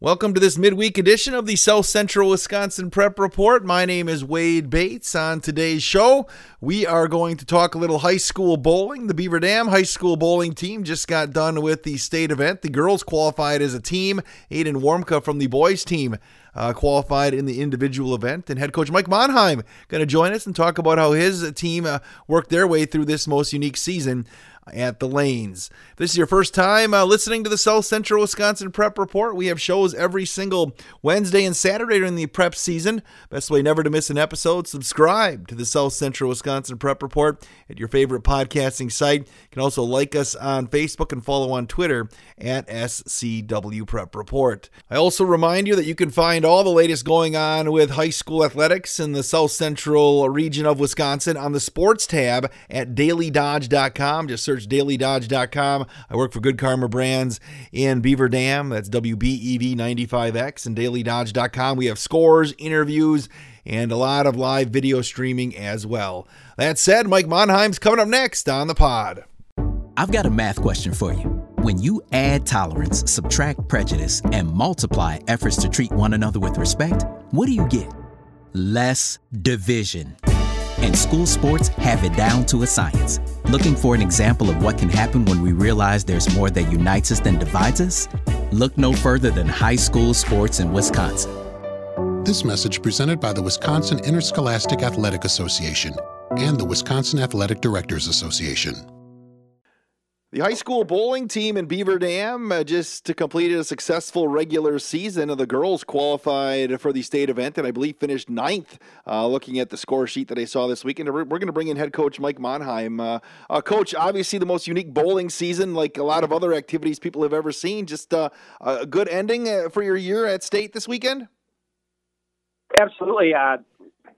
Welcome to this midweek edition of the South Central Wisconsin Prep Report. My name is Wade Bates. On today's show, we are going to talk a little high school bowling. The Beaver Dam High School bowling team just got done with the state event. The girls qualified as a team. Aiden Warmka from the boys team uh, qualified in the individual event. And head coach Mike Monheim going to join us and talk about how his team uh, worked their way through this most unique season at the lanes. If this is your first time uh, listening to the South Central Wisconsin Prep Report, we have shows every single Wednesday and Saturday during the prep season. Best way never to miss an episode, subscribe to the South Central Wisconsin Prep Report at your favorite podcasting site. You can also like us on Facebook and follow on Twitter at SCW Prep Report. I also remind you that you can find all the latest going on with high school athletics in the South Central region of Wisconsin on the sports tab at dailydodge.com. Just search search dailydodge.com. I work for Good Karma Brands in Beaver Dam. That's WBEV 95X and dailydodge.com. We have scores, interviews, and a lot of live video streaming as well. That said, Mike Monheim's coming up next on the pod. I've got a math question for you. When you add tolerance, subtract prejudice, and multiply efforts to treat one another with respect, what do you get? Less division. And school sports have it down to a science. Looking for an example of what can happen when we realize there's more that unites us than divides us? Look no further than high school sports in Wisconsin. This message presented by the Wisconsin Interscholastic Athletic Association and the Wisconsin Athletic Directors Association. The high school bowling team in Beaver Dam uh, just completed a successful regular season. The girls qualified for the state event and I believe finished ninth. Uh, looking at the score sheet that I saw this weekend, we're, we're going to bring in head coach Mike Monheim. Uh, uh, coach, obviously the most unique bowling season, like a lot of other activities people have ever seen. Just uh, a good ending uh, for your year at state this weekend. Absolutely.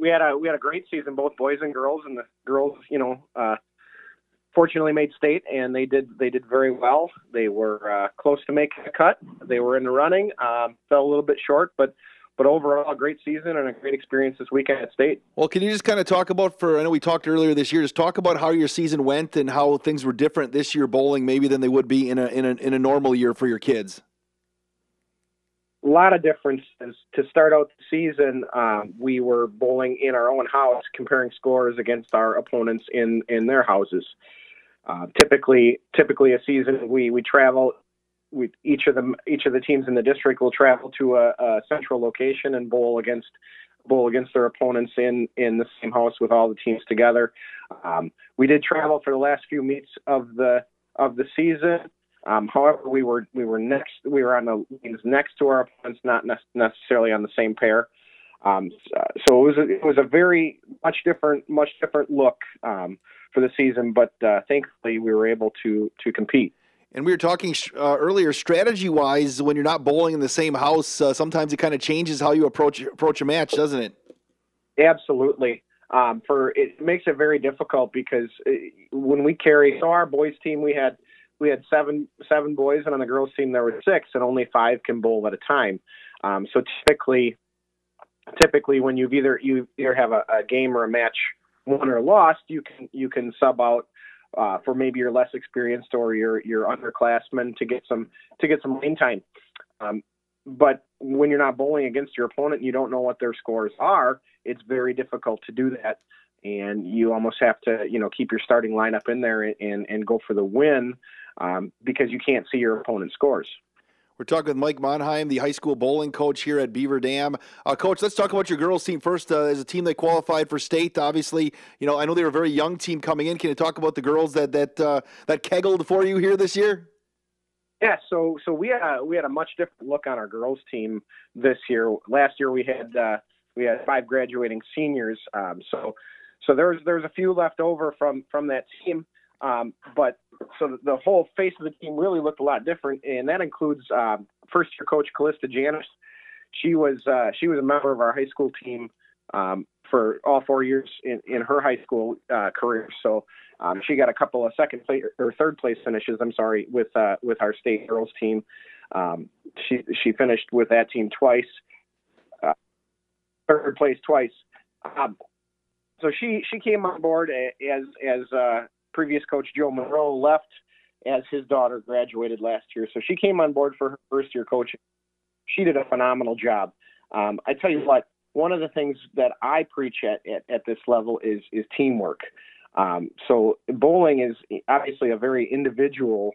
we had a we had a great season, both boys and girls, and the girls, you know fortunately made state and they did they did very well. They were uh, close to making a cut. They were in the running. Um, fell a little bit short, but but overall a great season and a great experience this weekend at state. Well, can you just kind of talk about for I know we talked earlier this year. Just talk about how your season went and how things were different this year bowling maybe than they would be in a in a in a normal year for your kids. A lot of differences. To start out the season, um, we were bowling in our own house, comparing scores against our opponents in in their houses. Uh, typically, typically a season we we travel. We each of them each of the teams in the district will travel to a, a central location and bowl against bowl against their opponents in in the same house with all the teams together. Um, we did travel for the last few meets of the of the season. Um, however, we were we were next we were on the lanes next to our opponents, not ne- necessarily on the same pair. Um, so it was a, it was a very much different much different look. Um, for the season, but uh, thankfully we were able to to compete. And we were talking uh, earlier, strategy wise, when you're not bowling in the same house, uh, sometimes it kind of changes how you approach approach a match, doesn't it? Absolutely. Um, for it makes it very difficult because uh, when we carry so our boys team, we had we had seven seven boys, and on the girls team there were six, and only five can bowl at a time. Um, so typically, typically when you've either you either have a, a game or a match won or lost, you can you can sub out uh, for maybe your less experienced or your your underclassmen to get some to get some lane time. Um, but when you're not bowling against your opponent, and you don't know what their scores are. It's very difficult to do that, and you almost have to you know keep your starting lineup in there and and go for the win um, because you can't see your opponent's scores. We're talking with Mike Monheim, the high school bowling coach here at Beaver Dam. Uh, coach, let's talk about your girls team first. Uh, as a team that qualified for state, obviously, you know I know they were a very young team coming in. Can you talk about the girls that that uh, that keggled for you here this year? Yeah, so so we had a, we had a much different look on our girls team this year. Last year we had uh, we had five graduating seniors. Um, so so there's there's a few left over from from that team. Um, but so the whole face of the team really looked a lot different, and that includes um, first year coach Callista Janis. She was uh, she was a member of our high school team um, for all four years in, in her high school uh, career. So um, she got a couple of second place or third place finishes. I'm sorry with uh, with our state girls team. Um, she she finished with that team twice, uh, third place twice. So she she came on board as as uh, previous coach Joe Monroe left as his daughter graduated last year. So she came on board for her first year coaching. she did a phenomenal job. Um, I tell you what, one of the things that I preach at, at, at this level is is teamwork. Um, so bowling is obviously a very individual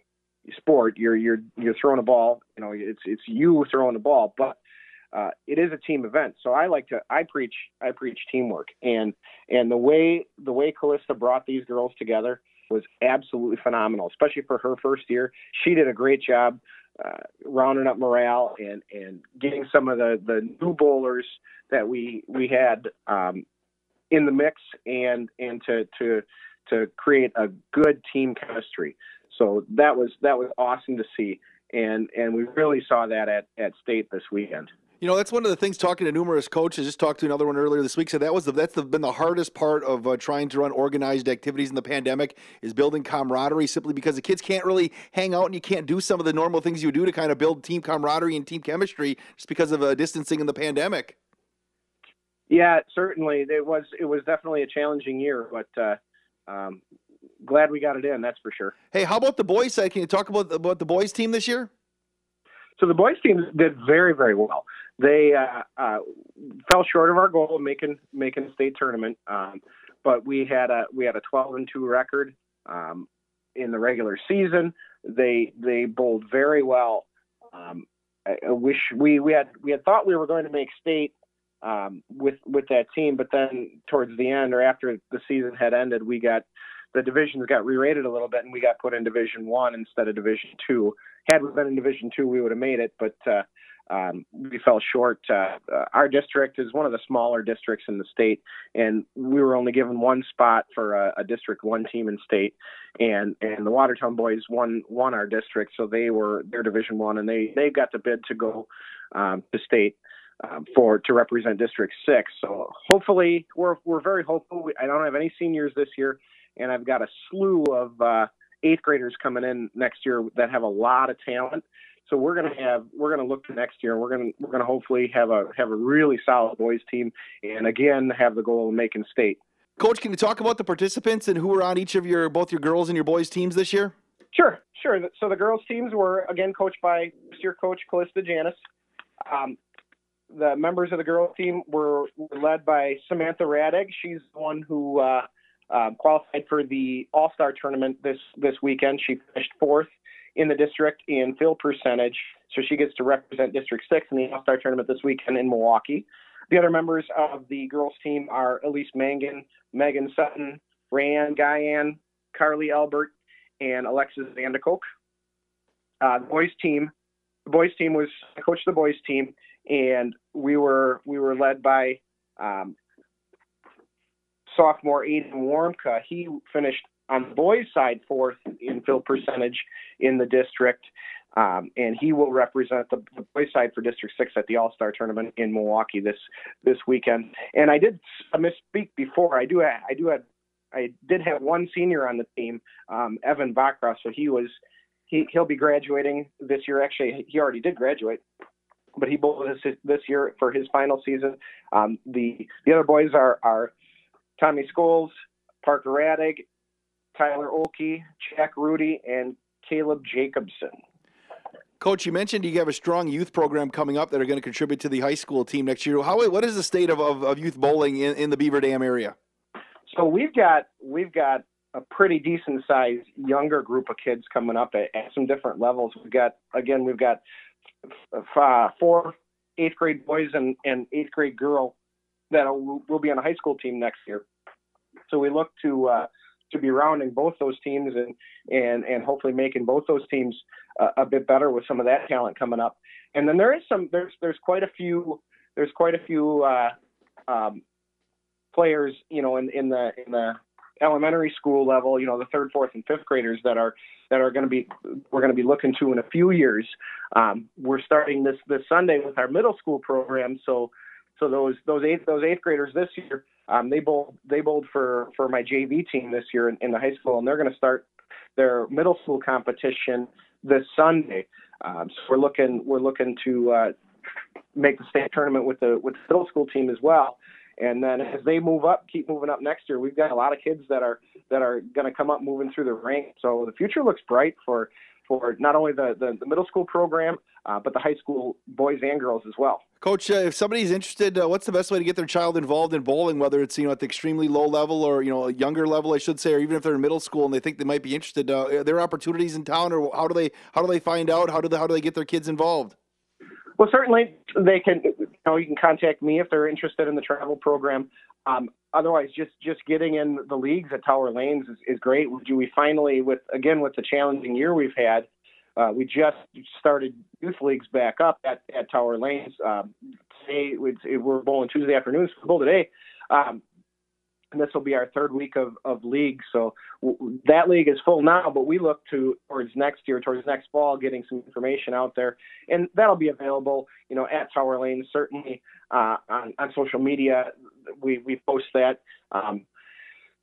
sport. You're you're you're throwing a ball. You know, it's it's you throwing the ball, but uh, it is a team event. So I like to I preach I preach teamwork and and the way the way Callista brought these girls together was absolutely phenomenal, especially for her first year. She did a great job uh, rounding up morale and and getting some of the the new bowlers that we we had um, in the mix and and to to to create a good team chemistry. So that was that was awesome to see, and and we really saw that at at state this weekend. You know, that's one of the things. Talking to numerous coaches, just talked to another one earlier this week. Said that was the, that's the, been the hardest part of uh, trying to run organized activities in the pandemic is building camaraderie. Simply because the kids can't really hang out and you can't do some of the normal things you would do to kind of build team camaraderie and team chemistry just because of uh, distancing in the pandemic. Yeah, certainly it was. It was definitely a challenging year, but uh, um, glad we got it in. That's for sure. Hey, how about the boys side? Can you talk about about the boys team this year? So the boys team did very very well. They uh, uh, fell short of our goal of making making a state tournament, um, but we had a we had a 12 and two record um, in the regular season. They they bowled very well. Um, I, I wish we we had we had thought we were going to make state um, with with that team. But then towards the end or after the season had ended, we got the divisions got re-rated a little bit, and we got put in Division One instead of Division Two. Had we been in Division Two, we would have made it, but uh, um, we fell short. Uh, uh, our district is one of the smaller districts in the state, and we were only given one spot for a, a District One team in state, and and the Watertown boys won won our district, so they were their Division One, and they they got the bid to go um, to state um, for to represent District Six. So hopefully, we're we're very hopeful. We, I don't have any seniors this year, and I've got a slew of uh, eighth graders coming in next year that have a lot of talent. So we're gonna have we're gonna look to next year. We're gonna we're gonna hopefully have a have a really solid boys team, and again have the goal of making state. Coach, can you talk about the participants and who were on each of your both your girls and your boys teams this year? Sure, sure. So the girls teams were again coached by your coach Callista Janis. Um, the members of the girls team were, were led by Samantha Radig. She's the one who uh, uh, qualified for the All Star tournament this this weekend. She finished fourth in the district in field percentage, so she gets to represent District Six in the All Star tournament this weekend in Milwaukee. The other members of the girls team are Elise Mangan, Megan Sutton, Rayanne Guyan, Carly Albert, and Alexis Vandekoke. Uh, the boys team, the boys team was I coached the boys team and we were we were led by um, sophomore Aiden Warmka. He finished on the boys' side fourth in field percentage in the district, um, and he will represent the, the boys' side for District Six at the All Star Tournament in Milwaukee this this weekend. And I did misspeak before. I do I do have I did have one senior on the team, um, Evan Bakra. So he was he he'll be graduating this year. Actually, he already did graduate but he bowled this this year for his final season. Um, the the other boys are are Tommy Scholes, Parker Radig, Tyler Olkey, Jack Rudy, and Caleb Jacobson. Coach, you mentioned you have a strong youth program coming up that are going to contribute to the high school team next year. How what is the state of, of, of youth bowling in, in the Beaver Dam area? So we've got we've got a pretty decent sized younger group of kids coming up at, at some different levels. We've got again we've got uh, four eighth grade boys and, and eighth grade girl that will be on a high school team next year. So we look to uh, to be rounding both those teams and and and hopefully making both those teams uh, a bit better with some of that talent coming up. And then there is some there's there's quite a few there's quite a few uh, um, players you know in in the in the elementary school level, you know, the third, fourth, and fifth graders that are that are going to be we're going to be looking to in a few years. Um, we're starting this this Sunday with our middle school program, so so those those eighth those eighth graders this year, um, they bowled they bowled for for my JV team this year in, in the high school, and they're going to start their middle school competition this Sunday. Um, so we're looking we're looking to uh, make the state tournament with the with the middle school team as well. And then as they move up, keep moving up next year, we've got a lot of kids that are that are going to come up moving through the ranks. So the future looks bright for for not only the, the, the middle school program, uh, but the high school boys and girls as well. Coach, uh, if somebody's interested, uh, what's the best way to get their child involved in bowling? Whether it's you know at the extremely low level or you know a younger level, I should say, or even if they're in middle school and they think they might be interested, uh, are there opportunities in town, or how do they how do they find out? How do they how do they get their kids involved? Well, certainly they can. You know, you can contact me if they're interested in the travel program. Um, otherwise, just just getting in the leagues at Tower Lanes is, is great. We finally, with again with the challenging year we've had, uh, we just started youth leagues back up at, at Tower Lanes. Um, today we're bowling Tuesday afternoons. Bowl today. Um, and this will be our third week of, of league. So w- that league is full now, but we look to towards next year, towards next fall, getting some information out there, and that'll be available, you know, at Tower Lane, certainly uh, on on social media. We we post that. Um,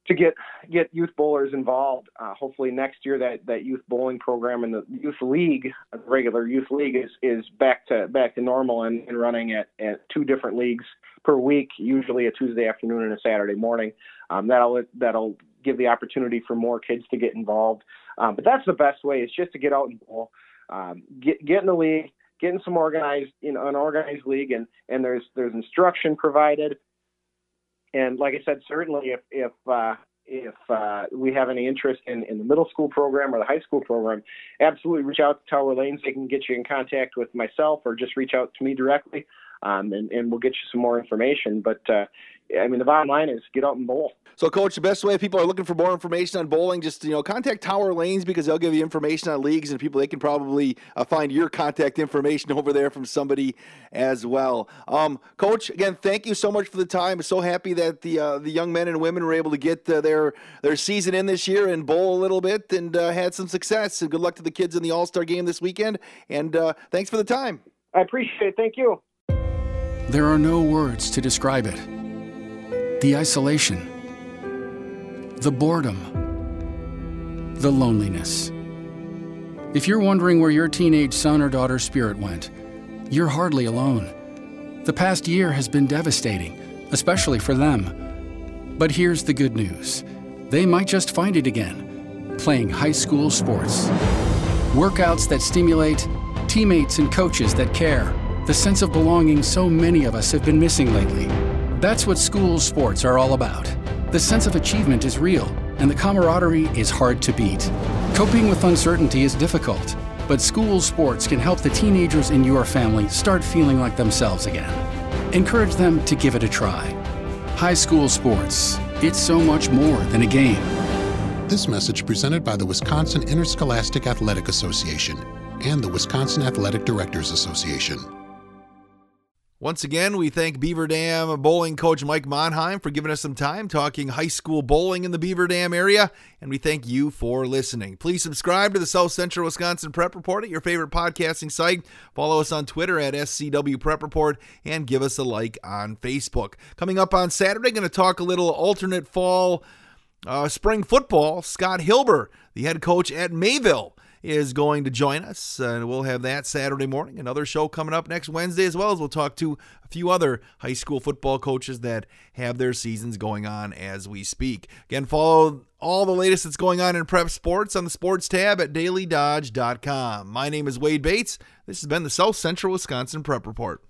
to get get youth bowlers involved. Uh, hopefully next year that, that youth bowling program and the youth league, regular youth league, is is back to back to normal and, and running at, at two different leagues per week, usually a Tuesday afternoon and a Saturday morning. Um, that'll that'll give the opportunity for more kids to get involved. Um, but that's the best way is just to get out and bowl, um, get get in the league, get in some organized in an organized league, and and there's there's instruction provided. And like I said, certainly if if uh, if uh, we have any interest in, in the middle school program or the high school program, absolutely reach out to Tower Lanes. They can get you in contact with myself or just reach out to me directly um, and, and we'll get you some more information. But uh, I mean, the bottom line is get out and bowl. So, coach, the best way if people are looking for more information on bowling, just you know, contact Tower Lanes because they'll give you information on leagues and people. They can probably uh, find your contact information over there from somebody as well. Um, coach, again, thank you so much for the time. I'm so happy that the uh, the young men and women were able to get uh, their their season in this year and bowl a little bit and uh, had some success. And good luck to the kids in the All Star game this weekend. And uh, thanks for the time. I appreciate it. Thank you. There are no words to describe it. The isolation, the boredom, the loneliness. If you're wondering where your teenage son or daughter's spirit went, you're hardly alone. The past year has been devastating, especially for them. But here's the good news they might just find it again, playing high school sports. Workouts that stimulate, teammates and coaches that care the sense of belonging so many of us have been missing lately. That's what school sports are all about. The sense of achievement is real, and the camaraderie is hard to beat. Coping with uncertainty is difficult, but school sports can help the teenagers in your family start feeling like themselves again. Encourage them to give it a try. High school sports, it's so much more than a game. This message presented by the Wisconsin Interscholastic Athletic Association and the Wisconsin Athletic Directors Association. Once again, we thank Beaver Dam bowling coach Mike Monheim for giving us some time talking high school bowling in the Beaver Dam area, and we thank you for listening. Please subscribe to the South Central Wisconsin Prep Report at your favorite podcasting site. Follow us on Twitter at SCW Prep Report and give us a like on Facebook. Coming up on Saturday, going to talk a little alternate fall uh, spring football. Scott Hilber, the head coach at Mayville is going to join us, and we'll have that Saturday morning. Another show coming up next Wednesday as well as we'll talk to a few other high school football coaches that have their seasons going on as we speak. Again, follow all the latest that's going on in prep sports on the sports tab at dailydodge.com. My name is Wade Bates. This has been the South Central Wisconsin Prep Report.